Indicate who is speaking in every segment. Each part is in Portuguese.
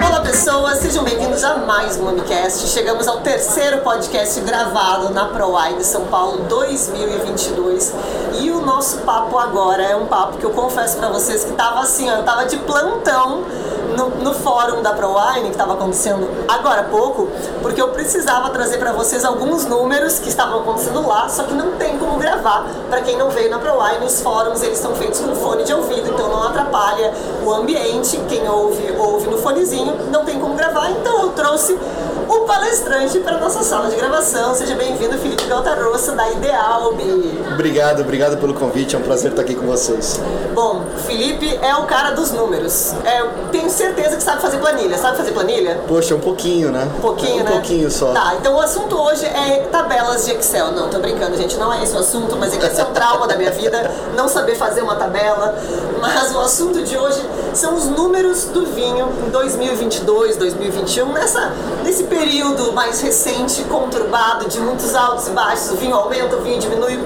Speaker 1: Olá pessoas, sejam bem-vindos a mais um Amicast. Chegamos ao terceiro podcast gravado na ProWide São Paulo 2022 e o nosso papo agora é um papo que eu confesso para vocês que tava assim, ó, eu tava de plantão no, fórum da ProWine que estava acontecendo agora há pouco, porque eu precisava trazer para vocês alguns números que estavam acontecendo lá, só que não tem como gravar. Para quem não veio na ProWine, os fóruns eles são feitos com fone de ouvido, então não atrapalha o ambiente. Quem ouve, ouve no fonezinho, não tem como gravar, então eu trouxe o palestrante para nossa sala de gravação. Seja bem-vindo, Felipe Galtarossa, da Idealbi.
Speaker 2: Obrigado, obrigado pelo convite, é um prazer estar aqui com vocês.
Speaker 1: Bom, Felipe é o cara dos números. É, eu tenho certeza que sabe fazer planilha. Sabe fazer planilha?
Speaker 2: Poxa, um pouquinho, né?
Speaker 1: Um pouquinho,
Speaker 2: um
Speaker 1: né?
Speaker 2: Um pouquinho só.
Speaker 1: Tá, então o assunto hoje é tabelas de Excel. Não, tô brincando, gente, não é esse o assunto, mas é que esse é um trauma da minha vida, não saber fazer uma tabela. Mas o assunto de hoje são os números do vinho em 2022, 2021, nessa, nesse período mais recente, conturbado, de muitos altos e baixos. O vinho aumenta, o vinho diminui.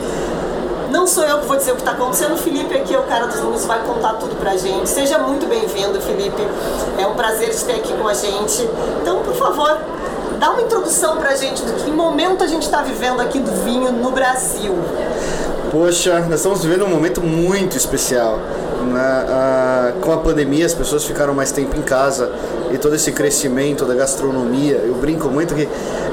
Speaker 1: Não sou eu que vou dizer o que está acontecendo, o Felipe aqui é o cara dos números, vai contar tudo pra gente. Seja muito bem-vindo, Felipe. É um prazer te ter aqui com a gente. Então, por favor, dá uma introdução pra gente do que momento a gente está vivendo aqui do vinho no Brasil.
Speaker 2: Poxa, nós estamos vivendo um momento muito especial. Na, a, com a pandemia, as pessoas ficaram mais tempo em casa e todo esse crescimento da gastronomia. Eu brinco muito que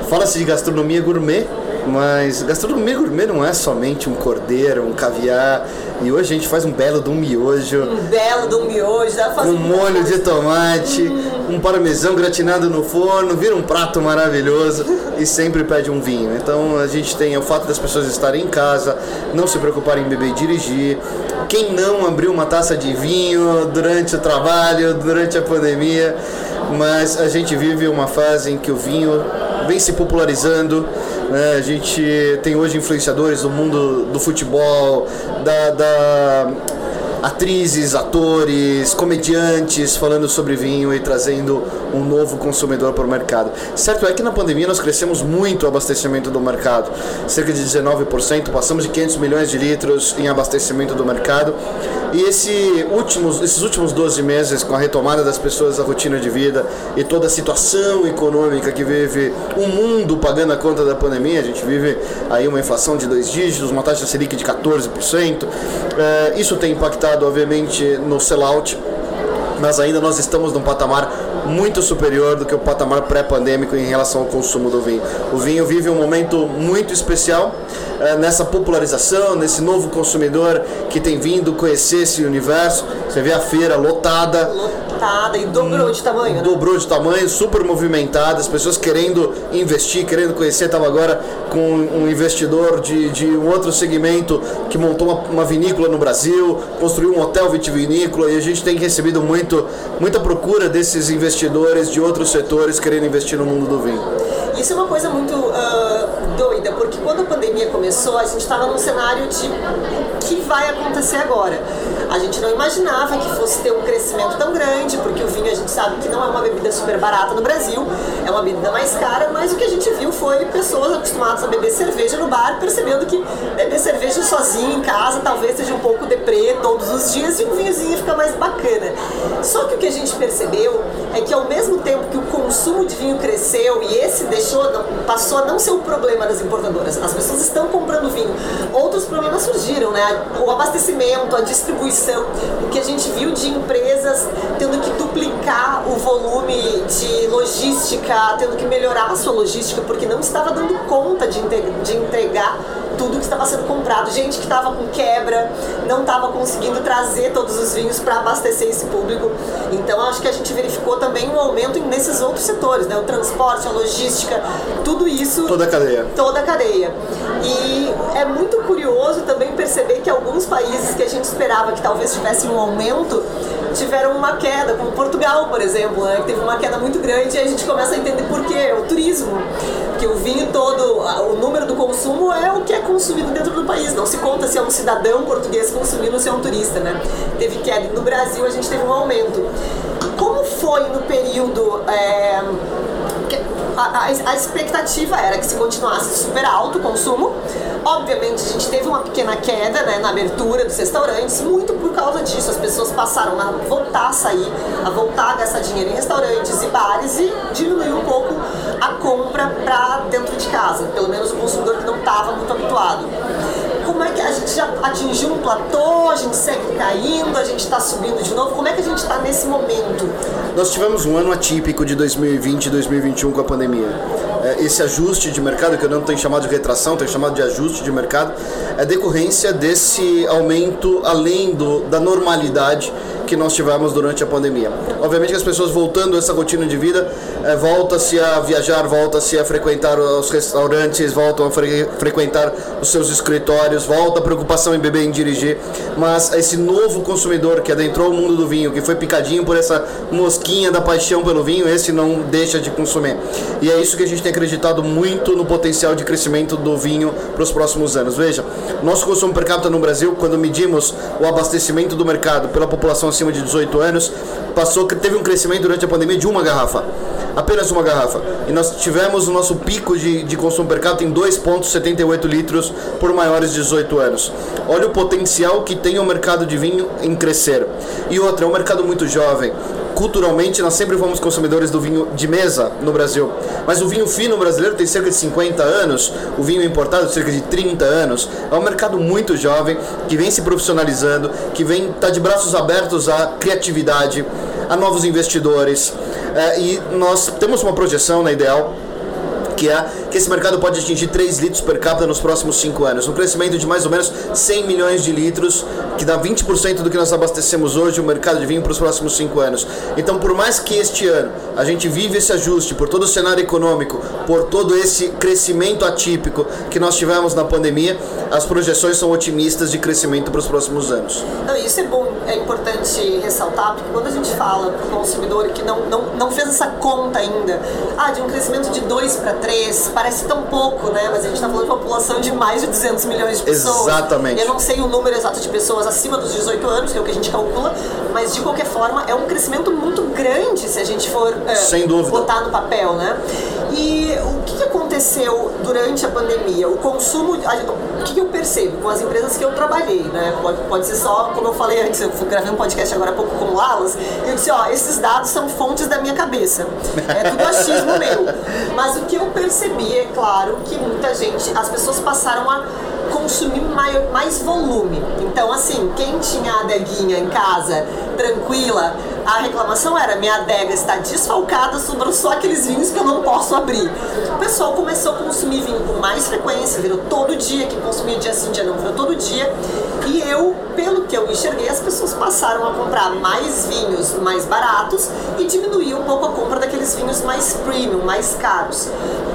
Speaker 2: fala-se de gastronomia gourmet, mas gastronomia gourmet não é somente um cordeiro, um caviar. E hoje a gente faz um belo de um miojo.
Speaker 1: Um belo de um miojo, dá pra fazer
Speaker 2: um molho de tomate, hum. um parmesão gratinado no forno, vira um prato maravilhoso e sempre pede um vinho. Então a gente tem o fato das pessoas estarem em casa, não se preocuparem em beber e dirigir. Quem não abriu uma taça de vinho durante o trabalho, durante a pandemia, mas a gente vive uma fase em que o vinho vem se popularizando. Né? A gente tem hoje influenciadores do mundo do futebol, da, da atrizes, atores, comediantes falando sobre vinho e trazendo um novo consumidor para o mercado. Certo é que na pandemia nós crescemos muito o abastecimento do mercado, cerca de 19%, passamos de 500 milhões de litros em abastecimento do mercado. E esse últimos, esses últimos 12 meses, com a retomada das pessoas da rotina de vida e toda a situação econômica que vive o mundo pagando a conta da pandemia, a gente vive aí uma inflação de dois dígitos, uma taxa Selic de 14%. É, isso tem impactado, obviamente, no sellout, mas ainda nós estamos num patamar muito superior do que o patamar pré-pandêmico em relação ao consumo do vinho. O vinho vive um momento muito especial é, nessa popularização, nesse novo consumidor que tem vindo conhecer esse universo. Você vê a feira lotada.
Speaker 1: Lotada e dobrou de tamanho. Né?
Speaker 2: Dobrou de tamanho, super movimentada, as pessoas querendo investir, querendo conhecer. Estava agora com um investidor de, de um outro segmento que montou uma, uma vinícola no Brasil, construiu um hotel vitivinícola e a gente tem recebido muito, muita procura desses investidores de outros setores querendo investir no mundo do vinho.
Speaker 1: Isso é uma coisa muito uh, doida, porque quando a pandemia começou, a gente estava num cenário de o que vai acontecer agora. A gente não imaginava que fosse ter um crescimento tão grande, porque o vinho a gente sabe que não é uma bebida super barata no Brasil, é uma bebida mais cara, mas o que a gente viu foi pessoas acostumadas a beber cerveja no bar, percebendo que beber cerveja sozinho em casa talvez seja um pouco deprê todos os dias e um vinhozinho fica mais bacana. Só que o que a gente percebeu é que ao mesmo tempo que o consumo de vinho cresceu e esse deixou, passou a não ser o problema das importadoras, as pessoas estão comprando vinho. Outros problemas surgiram, né? O abastecimento, a distribuição, o que a gente viu de empresas tendo que duplicar o volume de logística, tendo que melhorar a sua logística, porque não estava dando conta de entregar tudo que estava sendo comprado. Gente que estava com quebra, não estava conseguindo trazer todos os vinhos para abastecer esse público. Então acho que a gente verificou também um aumento nesses outros setores, né? O transporte, a logística, tudo isso.
Speaker 2: Toda a cadeia.
Speaker 1: Toda a cadeia. E é muito curioso também perceber que alguns países que a gente esperava que talvez tivessem um aumento tiveram uma queda, como Portugal, por exemplo, né, que teve uma queda muito grande e a gente começa a entender por quê, o turismo. Porque o vinho todo, o número do consumo é o que é consumido dentro do país, não se conta se é um cidadão português consumindo ou se é um turista, né? Teve queda. No Brasil a gente teve um aumento. Como foi no período. É, a, a, expectativa era que se continuasse super alto o consumo. Obviamente, a gente teve uma pequena queda né, na abertura dos restaurantes, muito por causa disso. As pessoas passaram a voltar a sair, a voltar a gastar dinheiro em restaurantes e bares e diminuiu um pouco a compra para dentro de casa, pelo menos o consumidor que não estava muito habituado como é que a gente já atingiu um platô, a gente segue caindo, a gente está subindo de novo? Como é que a gente está nesse momento?
Speaker 2: Nós tivemos um ano atípico de 2020 e 2021 com a pandemia. É, esse ajuste de mercado, que eu não tenho chamado de retração, tenho chamado de ajuste de mercado, é decorrência desse aumento além do, da normalidade que nós tivemos durante a pandemia. Obviamente que as pessoas voltando a essa rotina de vida, volta-se a viajar, volta-se a frequentar os restaurantes, voltam a fre frequentar os seus escritórios, volta a preocupação em beber e em dirigir, mas esse novo consumidor que adentrou o mundo do vinho, que foi picadinho por essa mosquinha da paixão pelo vinho, esse não deixa de consumir. E é isso que a gente tem acreditado muito no potencial de crescimento do vinho para os próximos anos. Veja, nosso consumo per capita no Brasil, quando medimos o abastecimento do mercado pela população acima de 18 anos, passou teve um crescimento durante a pandemia de uma garrafa. Apenas uma garrafa. E nós tivemos o nosso pico de, de consumo per capita em 2,78 litros por maiores de 18 anos. Olha o potencial que tem o mercado de vinho em crescer. E outra, é um mercado muito jovem culturalmente nós sempre fomos consumidores do vinho de mesa no Brasil. Mas o vinho fino brasileiro tem cerca de 50 anos, o vinho importado cerca de 30 anos. É um mercado muito jovem que vem se profissionalizando, que vem tá de braços abertos à criatividade, a novos investidores. É, e nós temos uma projeção na Ideal que é que esse mercado pode atingir 3 litros per capita nos próximos 5 anos. Um crescimento de mais ou menos 100 milhões de litros, que dá 20% do que nós abastecemos hoje o mercado de vinho para os próximos 5 anos. Então, por mais que este ano a gente vive esse ajuste por todo o cenário econômico, por todo esse crescimento atípico que nós tivemos na pandemia, as projeções são otimistas de crescimento para os próximos anos.
Speaker 1: Não, isso é bom, é importante ressaltar, porque quando a gente fala para o consumidor que não, não, não fez essa conta ainda, ah, de um crescimento de 2 para 3, parece tão pouco, né? Mas a gente está falando de uma população de mais de 200 milhões de pessoas.
Speaker 2: Exatamente.
Speaker 1: Eu não sei o número exato de pessoas acima dos 18 anos, que é o que a gente calcula, mas de qualquer forma é um crescimento muito grande se a gente for
Speaker 2: é,
Speaker 1: botar no papel, né? E o que aconteceu durante a pandemia? O consumo, o que eu percebo com as empresas que eu trabalhei, né? Pode, pode ser só, como eu falei antes, eu fui gravando um podcast agora há pouco com o Alas, e eu disse, ó, esses dados são fontes da minha cabeça. É tudo achismo meu. Mas o que eu percebi, é claro, que muita gente, as pessoas passaram a consumir maior, mais volume. Então, assim, quem tinha a adeguinha em casa tranquila, a reclamação era: minha adega está desfalcada, sobrou só aqueles vinhos que eu não posso abrir. O pessoal começou a consumir vinho com mais frequência, virou todo dia, quem consumia dia sim, dia não, virou todo dia. E eu, pelo que eu enxerguei, as pessoas passaram a comprar mais vinhos mais baratos e diminuir um pouco a compra daqueles vinhos mais premium, mais caros.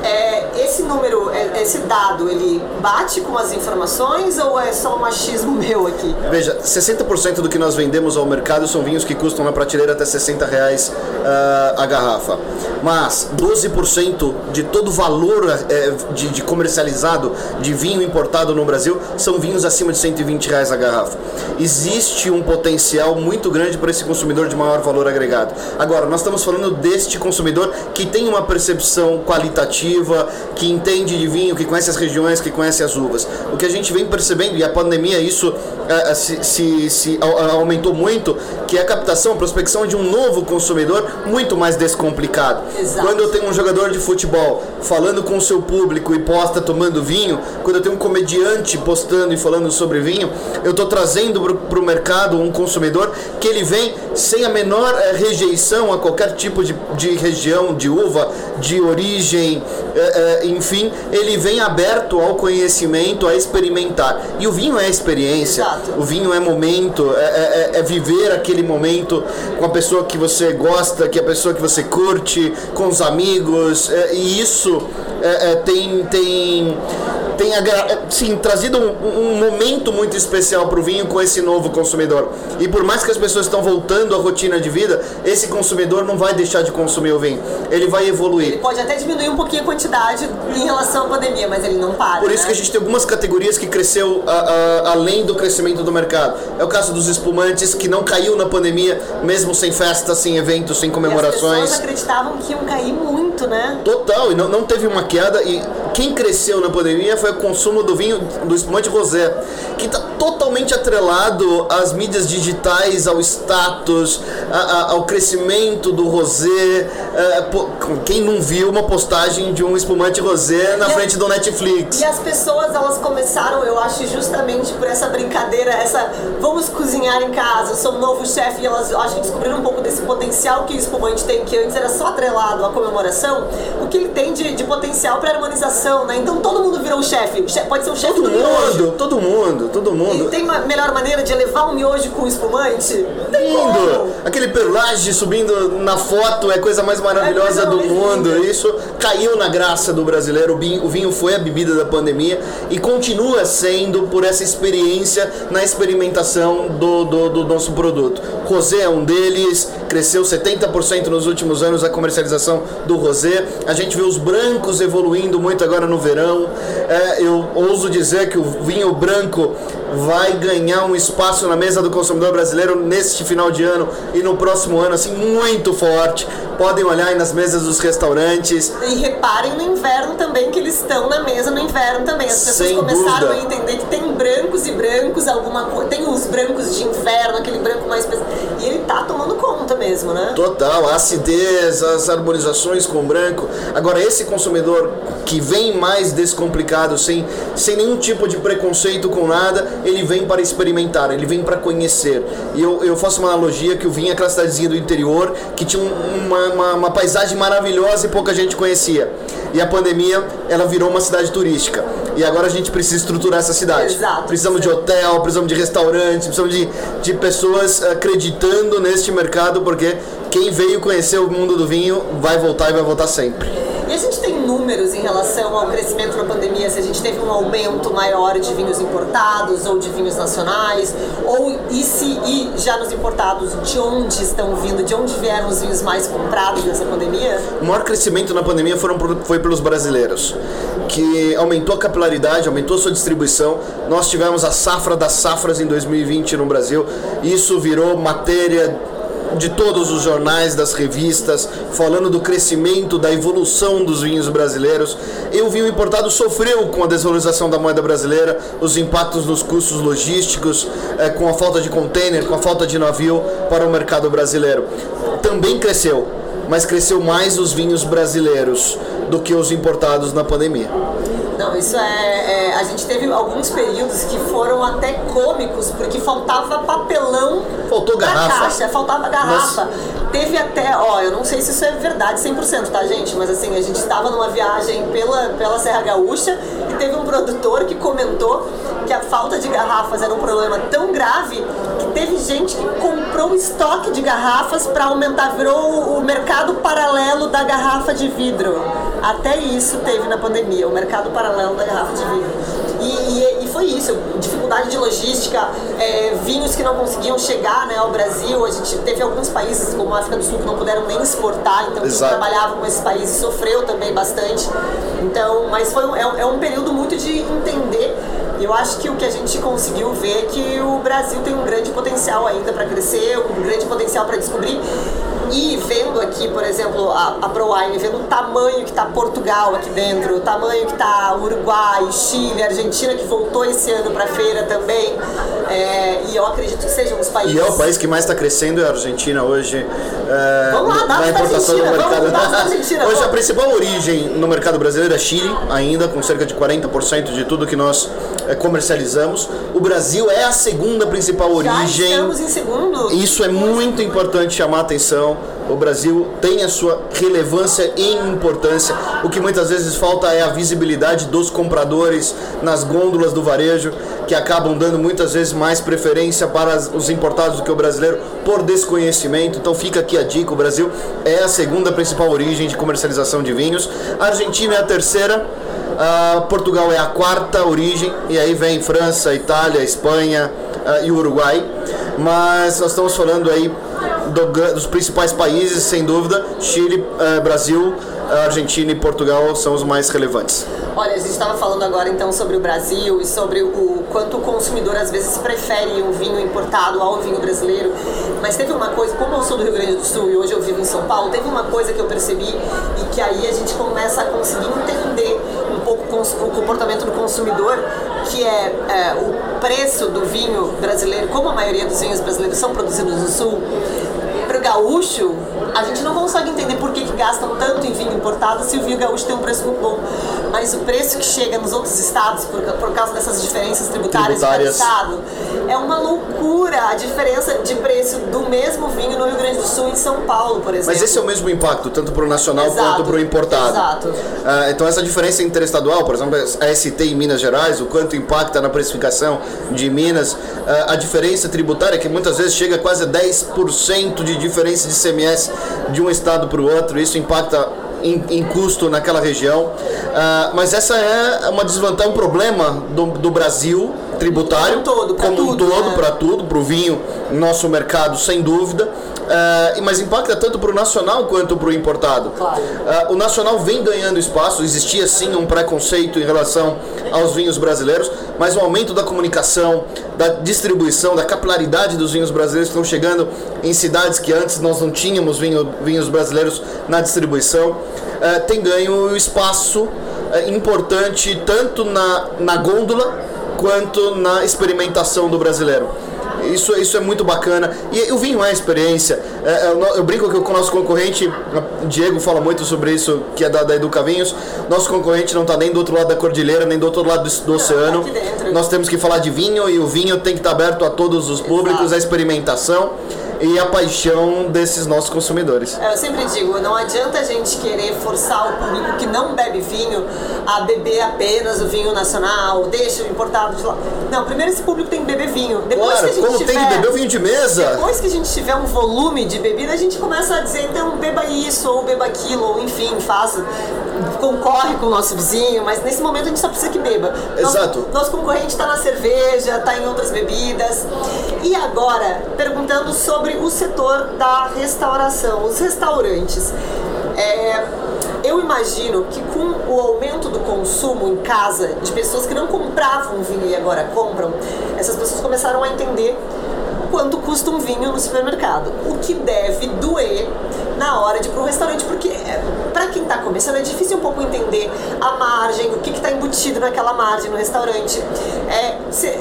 Speaker 1: É, esse número, é, esse dado, ele bate com as informações ou é só um achismo meu aqui?
Speaker 2: Veja, 60% do que nós vendemos ao mercado são vinhos que custam na prateleira até 60 reais uh, a garrafa. Mas 12% de todo o valor uh, de, de, comercializado de vinho importado no Brasil são vinhos acima de 120 reais a garrafa. Existe um potencial muito grande para esse consumidor de maior valor agregado. Agora, nós estamos falando deste consumidor que tem uma percepção qualitativa, que entende de vinho, que conhece as regiões, que conhece as uvas. O que a gente vem percebendo, e a pandemia isso uh, se, se, se aumentou muito, que é a captação, a prospecção de um novo consumidor muito mais descomplicado.
Speaker 1: Exato.
Speaker 2: Quando eu tenho um jogador de futebol falando com o seu público e posta tomando vinho, quando eu tenho um comediante postando e falando sobre vinho, eu estou trazendo para o mercado um consumidor que ele vem sem a menor é, rejeição a qualquer tipo de, de região, de uva, de origem, é, é, enfim, ele vem aberto ao conhecimento, a experimentar. E o vinho é experiência,
Speaker 1: Exato.
Speaker 2: o vinho é momento, é, é, é viver aquele momento com a pessoa que você gosta, que a pessoa que você curte, com os amigos, é, e isso é, é, tem, tem, tem sim, trazido um, um momento muito especial para o vinho com esse novo consumidor. E por mais que as pessoas estão voltando à rotina de vida, esse consumidor não vai deixar de consumir o vinho. Ele vai evoluir.
Speaker 1: Ele pode até diminuir um pouquinho a quantidade em relação à pandemia, mas ele não para.
Speaker 2: Por isso
Speaker 1: né?
Speaker 2: que a gente tem algumas categorias que cresceu a, a, além do crescimento do mercado. É o caso dos espumantes, que não caiu na pandemia, mesmo sem festas, sem eventos, sem comemorações.
Speaker 1: E as pessoas acreditavam que iam cair muito muito, né?
Speaker 2: Total, e não, não teve uma queda. E quem cresceu na pandemia foi o consumo do vinho, do espumante rosé, que está totalmente atrelado às mídias digitais, ao status, a, a, ao crescimento do rosé. É, quem não viu uma postagem de um espumante rosé na e frente do Netflix?
Speaker 1: E as pessoas, elas começaram, eu acho, justamente por essa brincadeira, essa vamos cozinhar em casa, sou um novo chefe, e elas acho que descobriram um pouco desse potencial que o espumante tem, que antes era só atrelado à comemoração, o que ele tem de, de potencial para harmonização, né? Então todo mundo virou chefe. Pode ser um chefe
Speaker 2: todo
Speaker 1: do
Speaker 2: mundo, Todo mundo, todo mundo.
Speaker 1: E tem uma melhor maneira de elevar um miojo com espumante?
Speaker 2: Lindo! Aquele perlage subindo na foto é a coisa mais maravilhosa é do mundo. Linda. Isso caiu na graça do brasileiro. O vinho, o vinho foi a bebida da pandemia e continua sendo por essa experiência na experimentação do, do, do nosso produto. Rosé é um deles, cresceu 70% nos últimos anos a comercialização do rosé. A gente vê os brancos evoluindo muito agora no verão. É, eu ouso dizer que o vinho branco vai ganhar um espaço na mesa do consumidor brasileiro neste final de ano e no próximo ano, assim, muito forte. Podem olhar aí nas mesas dos restaurantes.
Speaker 1: E reparem no inverno também, que eles estão na mesa no inverno também. As pessoas Sem começaram dúvida. a entender que tem brancos e brancos, alguma coisa. Tem os brancos de inverno, aquele branco mais pesado. E ele tá tomando conta mesmo, né?
Speaker 2: Total, a acidez, as harmonizações com o branco. Agora, esse consumidor que vem mais descomplicado, sem, sem nenhum tipo de preconceito com nada, ele vem para experimentar, ele vem para conhecer. E eu, eu faço uma analogia que eu vim aquela cidadezinha do interior que tinha uma, uma, uma paisagem maravilhosa e pouca gente conhecia. E a pandemia, ela virou uma cidade turística. E agora a gente precisa estruturar essa cidade.
Speaker 1: Exato,
Speaker 2: precisamos sim. de hotel, precisamos de restaurantes, precisamos de, de pessoas acreditando neste mercado, porque quem veio conhecer o mundo do vinho vai voltar e vai voltar sempre.
Speaker 1: E a gente tem números em relação ao crescimento na pandemia, se a gente teve um aumento maior de vinhos importados ou de vinhos nacionais, ou e se e já nos importados, de onde estão vindo, de onde vieram os vinhos mais comprados nessa pandemia?
Speaker 2: O maior crescimento na pandemia foram, foi pelos brasileiros, que aumentou a capilaridade, aumentou a sua distribuição. Nós tivemos a safra das safras em 2020 no Brasil, isso virou matéria de todos os jornais, das revistas, falando do crescimento, da evolução dos vinhos brasileiros. E o vinho importado sofreu com a desvalorização da moeda brasileira, os impactos nos custos logísticos, é, com a falta de container, com a falta de navio para o mercado brasileiro. Também cresceu, mas cresceu mais os vinhos brasileiros do que os importados na pandemia.
Speaker 1: Não, isso é, é, A gente teve alguns períodos que foram até cômicos, porque faltava papelão.
Speaker 2: Faltou garrafa.
Speaker 1: Caixa, faltava garrafa. Mas... Teve até, ó, eu não sei se isso é verdade 100%, tá, gente? Mas assim, a gente estava numa viagem pela, pela Serra Gaúcha e teve um produtor que comentou que a falta de garrafas era um problema tão grave que teve gente que comprou estoque de garrafas para aumentar, virou o mercado paralelo da garrafa de vidro. Até isso teve na pandemia, o mercado paralelo da garrafa de vidro. E, e, e, foi isso, dificuldade de logística, é, vinhos que não conseguiam chegar né, ao Brasil. A gente teve alguns países, como a África do Sul, que não puderam nem exportar, então quem trabalhava com esses países sofreu também bastante. Então, mas foi um, é, é um período muito de entender eu acho que o que a gente conseguiu ver é que o Brasil tem um grande potencial ainda para crescer, um grande potencial para descobrir. E vendo aqui, por exemplo, a, a ProWine, vendo o tamanho que está Portugal aqui dentro, o tamanho que está Uruguai, Chile, Argentina, que voltou esse ano para a feira também. É, e eu acredito que sejam os países.
Speaker 2: E é o país que mais está crescendo, é a Argentina hoje.
Speaker 1: É, vamos lá, na importação do mercado. Argentina,
Speaker 2: hoje a principal origem no mercado brasileiro é Chile, ainda, com cerca de 40% de tudo que nós é, comercializamos. O Brasil é a segunda principal origem. Já
Speaker 1: estamos em segundo.
Speaker 2: Isso é muito importante chamar a atenção o Brasil tem a sua relevância e importância. O que muitas vezes falta é a visibilidade dos compradores nas gôndolas do varejo, que acabam dando muitas vezes mais preferência para os importados do que o brasileiro por desconhecimento. Então fica aqui a dica: o Brasil é a segunda principal origem de comercialização de vinhos, a Argentina é a terceira. Uh, Portugal é a quarta origem, e aí vem França, Itália, Espanha uh, e Uruguai. Mas nós estamos falando aí do, dos principais países, sem dúvida, Chile, uh, Brasil, a Argentina e Portugal são os mais relevantes.
Speaker 1: Olha, a gente estava falando agora então sobre o Brasil e sobre o quanto o consumidor às vezes prefere o vinho importado ao vinho brasileiro. Mas teve uma coisa, como eu sou do Rio Grande do Sul e hoje eu vivo em São Paulo, teve uma coisa que eu percebi e que aí a gente começa a conseguir entender um pouco o comportamento do consumidor, que é, é o preço do vinho brasileiro, como a maioria dos vinhos brasileiros são produzidos no Sul, para o gaúcho, a gente não consegue entender por que, que gastam tanto em vinho importado se o vinho gaúcho tem um preço muito bom. Mas o preço que chega nos outros estados, por, por causa dessas diferenças tributárias, tributárias. de estado, é uma loucura a diferença de preço do mesmo vinho no Rio Grande do Sul e em São Paulo, por exemplo.
Speaker 2: Mas esse é o mesmo impacto, tanto para o nacional exato, quanto para o importado.
Speaker 1: Exato.
Speaker 2: Uh, então essa diferença interestadual, por exemplo, a ST em Minas Gerais, o quanto impacta na precificação de Minas, uh, a diferença tributária que muitas vezes chega a quase 10% de diferença de CMS de um estado para o outro, isso impacta em, em, custo naquela região. Uh, mas essa é uma desvantagem, um problema do, do Brasil tributário,
Speaker 1: como, todo,
Speaker 2: como
Speaker 1: tudo,
Speaker 2: um todo,
Speaker 1: né?
Speaker 2: para tudo, para o vinho, nosso mercado, sem dúvida. Uh, mas impacta tanto para o nacional quanto para o importado.
Speaker 1: Claro. Uh,
Speaker 2: o nacional vem ganhando espaço, existia sim um preconceito em relação aos vinhos brasileiros, mas o aumento da comunicação, da distribuição, da capilaridade dos vinhos brasileiros estão chegando em cidades que antes nós não tínhamos vinho, vinhos brasileiros na distribuição, uh, tem ganho espaço importante tanto na, na gôndola quanto na experimentação do brasileiro. Isso, isso é muito bacana. E o vinho é experiência. É, é eu, eu, brinco que com o nosso concorrente, Diego fala muito sobre isso, que é da, da Educa Vinhos. Nosso concorrente não está nem do outro lado da cordilheira, nem do outro lado do, do oceano. Nós temos que falar de vinho e o vinho tem que estar tá aberto a todos os públicos, Exato. a experimentação e a paixão desses nossos consumidores.
Speaker 1: É, eu sempre digo, não adianta a gente querer forçar o público que não bebe vinho a beber apenas o vinho nacional, deixa o importado de lá. Não, primeiro esse público tem que beber vinho. Depois
Speaker 2: claro,
Speaker 1: que a gente
Speaker 2: como
Speaker 1: tiver,
Speaker 2: tem que beber o vinho de mesa.
Speaker 1: Depois que a gente tiver um volume de bebida, a gente começa a dizer, então beba isso, ou beba aquilo, ou enfim, faça. Concorre com o nosso vizinho, mas nesse momento a gente só precisa que beba.
Speaker 2: Exato.
Speaker 1: Nosso, nosso concorrente está na cerveja, está em outras bebidas. E agora, perguntando sobre o setor da restauração, os restaurantes. É, eu imagino que com o aumento do consumo em casa de pessoas que não compravam vinho e agora compram, essas pessoas começaram a entender quanto custa um vinho no supermercado. O que deve doer na hora de ir para um restaurante, porque é, para quem está começando é difícil um pouco entender a margem, o que está embutido naquela margem no restaurante. É, cê,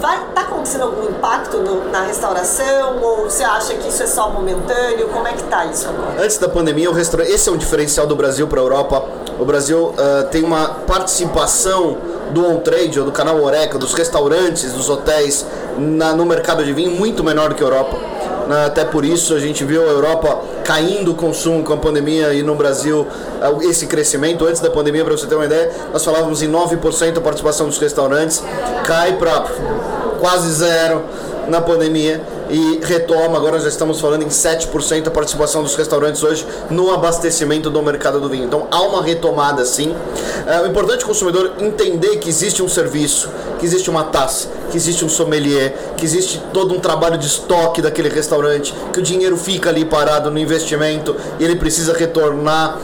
Speaker 1: vai tá acontecendo algum impacto no, na restauração ou você acha que isso é só momentâneo? Como é que tá isso agora?
Speaker 2: Antes da pandemia, o restaur... esse é um diferencial do Brasil para a Europa. O Brasil uh, tem uma participação do on-trade ou do canal Oreca, dos restaurantes, dos hotéis na, no mercado de vinho muito menor do que a Europa. Né, até por isso a gente viu a Europa caindo o consumo com a pandemia e no Brasil uh, esse crescimento. Antes da pandemia, para você ter uma ideia, nós falávamos em 9% a participação dos restaurantes, cai para quase zero na pandemia e retoma, agora já estamos falando em 7% a participação dos restaurantes hoje no abastecimento do mercado do vinho. Então há uma retomada sim. É, o importante é o consumidor entender que existe um serviço, que existe uma taça, que existe um sommelier, que existe todo um trabalho de estoque daquele restaurante, que o dinheiro fica ali parado no investimento e ele precisa retornar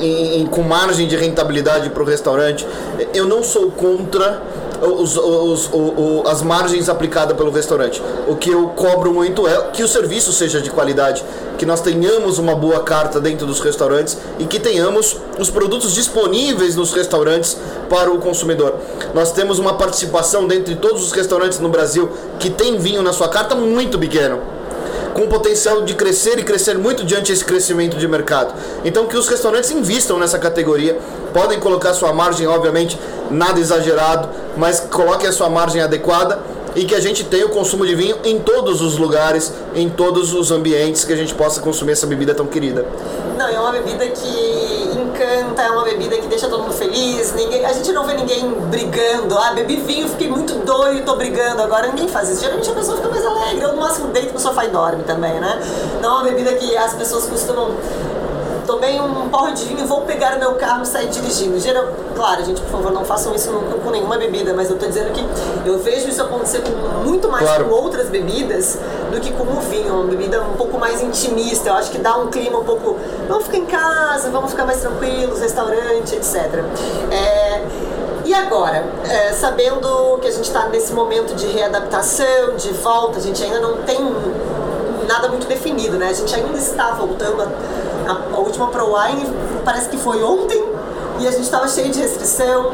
Speaker 2: em, em, com margem de rentabilidade para o restaurante. Eu não sou contra os, os, os, as margens aplicadas pelo restaurante. O que eu cobro muito é que o serviço seja de qualidade, que nós tenhamos uma boa carta dentro dos restaurantes e que tenhamos os produtos disponíveis nos restaurantes para o consumidor. Nós temos uma participação dentre todos os restaurantes no Brasil que tem vinho na sua carta muito pequeno com potencial de crescer e crescer muito diante desse crescimento de mercado. Então que os restaurantes invistam nessa categoria, podem colocar sua margem, obviamente, nada exagerado, mas coloquem a sua margem adequada e que a gente tenha o consumo de vinho em todos os lugares, em todos os ambientes que a gente possa consumir essa bebida tão querida.
Speaker 1: Não, é uma bebida que encanta, é uma bebida que deixa todo mundo feliz. Ninguém, a gente não vê ninguém brigando. Ah, bebi vinho, fiquei muito doido, tô brigando. Agora ninguém faz isso. Geralmente a pessoa fica mais alegre. Eu no máximo deito no sofá e dorme também, né? Não é uma bebida que as pessoas costumam tomei um vinho, vou pegar o meu carro e sair dirigindo. Geral, claro, gente, por favor, não façam isso com nenhuma bebida, mas eu tô dizendo que eu vejo isso acontecer com muito mais
Speaker 2: Claro.
Speaker 1: com outras bebidas do que com o vinho. Uma bebida um pouco mais intimista. Eu acho que dá um clima um pouco. Vamos ficar em casa, vamos ficar mais tranquilos, restaurante, etc. É, e agora, é, sabendo que a gente está nesse momento de readaptação, de volta, a gente ainda não tem nada muito definido, né? A gente ainda está voltando. A, a- a última Pro Wine parece que foi ontem e a gente estava cheio de restrição.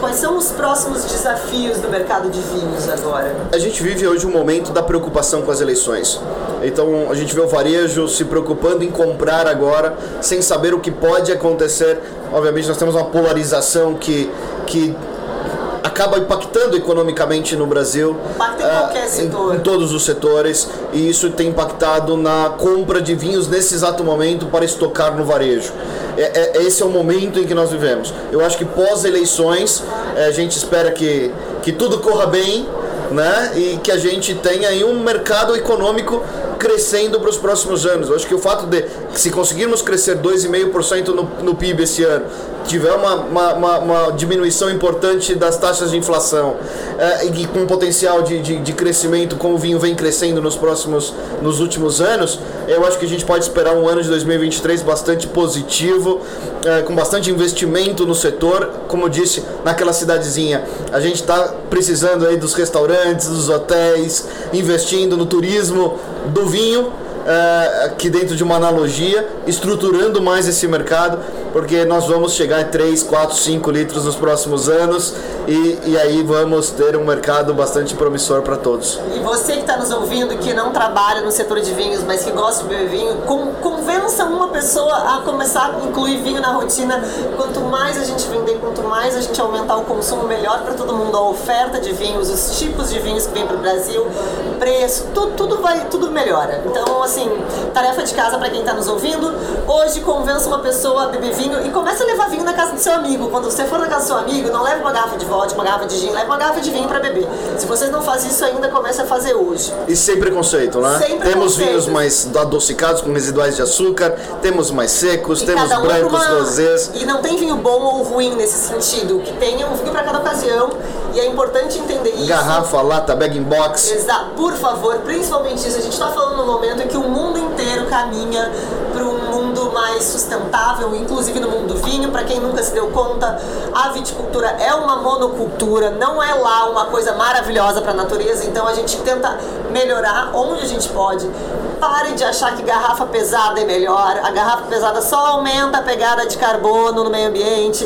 Speaker 1: Quais são os próximos desafios do mercado de vinhos agora?
Speaker 2: A gente vive hoje um momento da preocupação com as eleições. Então a gente vê o varejo se preocupando em comprar agora, sem saber o que pode acontecer. Obviamente nós temos uma polarização que, que acaba impactando economicamente no Brasil.
Speaker 1: Impacta em
Speaker 2: ah,
Speaker 1: qualquer setor.
Speaker 2: Em, todos os setores. E isso tem impactado na compra de vinhos nesse exato momento para estocar no varejo. É, é- esse é o momento em que nós vivemos. Eu acho que pós-eleições eh, a gente espera que, que tudo corra bem né? E que a gente tenha aí um mercado econômico crescendo para os próximos anos. Eu acho que o fato de se conseguirmos crescer 2,5% no, no PIB esse ano, tiver uma, uma, uma- uma diminuição importante das taxas de inflação eh, e com potencial de, de, de crescimento como o vinho vem crescendo nos próximos, nos últimos anos, eu acho que a gente pode esperar um ano de 2023 bastante positivo, eh, com bastante investimento no setor, como eu disse, naquela cidadezinha. A gente está precisando aí dos restaurantes, dos hotéis, investindo no turismo do vinho, eh, aqui dentro de uma analogia, estruturando mais esse mercado, porque nós vamos chegar em 3, 4, 5 litros nos próximos anos e, e aí vamos ter um mercado bastante promissor para todos.
Speaker 1: E você que está nos ouvindo, que não trabalha no setor de vinhos, mas que gosta de beber vinho, con- convença pessoa a começar a incluir vinho na rotina. Quanto mais a gente vender, quanto mais a gente aumentar o consumo, melhor para todo mundo. A oferta de vinhos, os tipos de vinhos que vem para o Brasil, preço, tudo, tudo vai, tudo melhora. Então, assim, tarefa de casa para quem está nos ouvindo. Hoje, convença uma pessoa a beber vinho e comece a levar vinho na casa do seu amigo. Quando você for na casa do seu amigo, não leve uma garrafa de vodka, uma garrafa de gin, leve uma garrafa de vinho para beber. Se vocês não fazem isso ainda, comece a fazer hoje.
Speaker 2: E sem preconceito, né?
Speaker 1: Sem
Speaker 2: temos
Speaker 1: preconceito.
Speaker 2: vinhos mais adocicados com residuais de açúcar, temos mais secos,
Speaker 1: E
Speaker 2: temos
Speaker 1: um
Speaker 2: brancos,
Speaker 1: uma-
Speaker 2: rosés.
Speaker 1: E não tem vinho bom ou ruim nesse sentido. Que tenha um vinho para cada ocasião. E é importante entender isso.
Speaker 2: Garrafa, lata, bag in box.
Speaker 1: Exato, por favor, principalmente isso. A gente está falando no momento em que o mundo inteiro caminha para um mundo mais sustentável, inclusive no mundo do vinho. Para quem nunca se deu conta, a viticultura é uma monocultura, não é lá uma coisa maravilhosa para a natureza. Então a gente tenta melhorar onde a gente pode. Pare de achar que garrafa pesada é melhor. A garrafa pesada só aumenta a pegada de carbono no meio ambiente.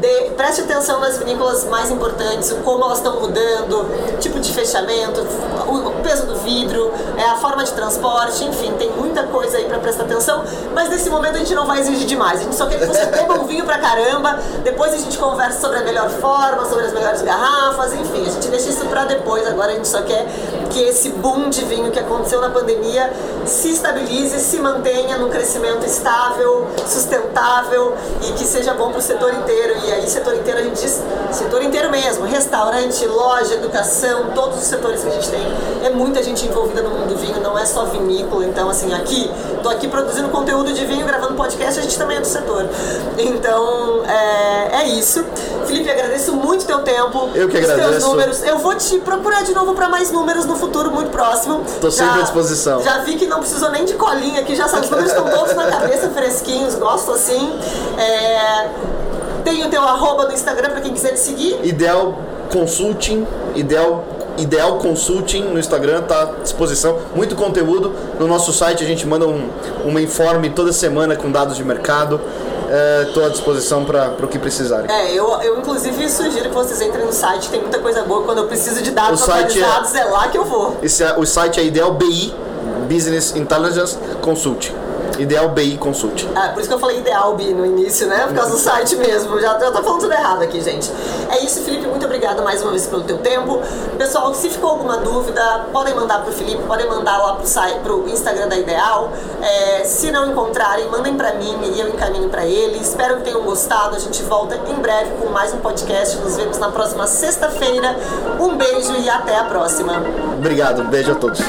Speaker 1: Dê- preste atenção nas vinícolas mais importantes, como elas estão mudando, tipo de fechamento, o, o peso do vidro, é, a forma de transporte, enfim, tem muita coisa aí pra prestar atenção. Mas nesse momento a gente não vai exigir demais. A gente só quer que você beba um vinho pra caramba. Depois a gente conversa sobre a melhor forma, sobre as melhores garrafas, enfim, a gente deixa isso pra depois. Agora a gente só quer que esse boom de vinho que aconteceu na pandemia se estabilize, se mantenha num crescimento estável, sustentável e que seja bom para o setor inteiro. E aí, setor inteiro, a gente diz setor inteiro mesmo: restaurante, loja, educação, todos os setores que a gente tem. É muita gente envolvida no mundo do vinho, não é só vinícola. Então, assim, aqui, tô aqui produzindo conteúdo de vinho, gravando podcast, a gente também é do setor. Então, é, é isso. Felipe, agradeço muito teu tempo.
Speaker 2: Eu que
Speaker 1: os teus
Speaker 2: agradeço.
Speaker 1: números. Eu vou te procurar de novo para mais números no futuro muito próximo.
Speaker 2: Tô sempre à disposição.
Speaker 1: Já vi que não precisou nem de colinha aqui, já os números estão todos na cabeça, fresquinhos, gosto assim. É, Tem o teu arroba no Instagram para quem quiser te seguir.
Speaker 2: Ideal Consulting, Ideal Ideal Consulting no Instagram tá à disposição, muito conteúdo. No nosso site a gente manda um, um informe toda semana com dados de mercado. Estou à disposição para o que precisarem.
Speaker 1: É, eu, eu inclusive sugiro que vocês entrem no site, tem muita coisa boa. Quando eu preciso de dados
Speaker 2: O é-
Speaker 1: atualizados, é... lá que eu vou.
Speaker 2: Esse é- o site é Ideal BI Business Intelligence Consulting. Ideal BI Consulting.
Speaker 1: Ah, por isso que eu falei ideal, Bi, no início, né? Por causa do site mesmo. Já, já tô falando tudo errado aqui, gente. É isso, Felipe. Muito obrigada mais uma vez pelo teu tempo. Pessoal, se ficou alguma dúvida, podem mandar pro Felipe, podem mandar lá pro, site, pro Instagram da Ideal. É, se não encontrarem, mandem pra mim e eu encaminho pra ele. Espero que tenham gostado. A gente volta em breve com mais um podcast. Nos vemos na próxima sexta-feira. Um beijo e até a próxima.
Speaker 2: Obrigado, um beijo a todos.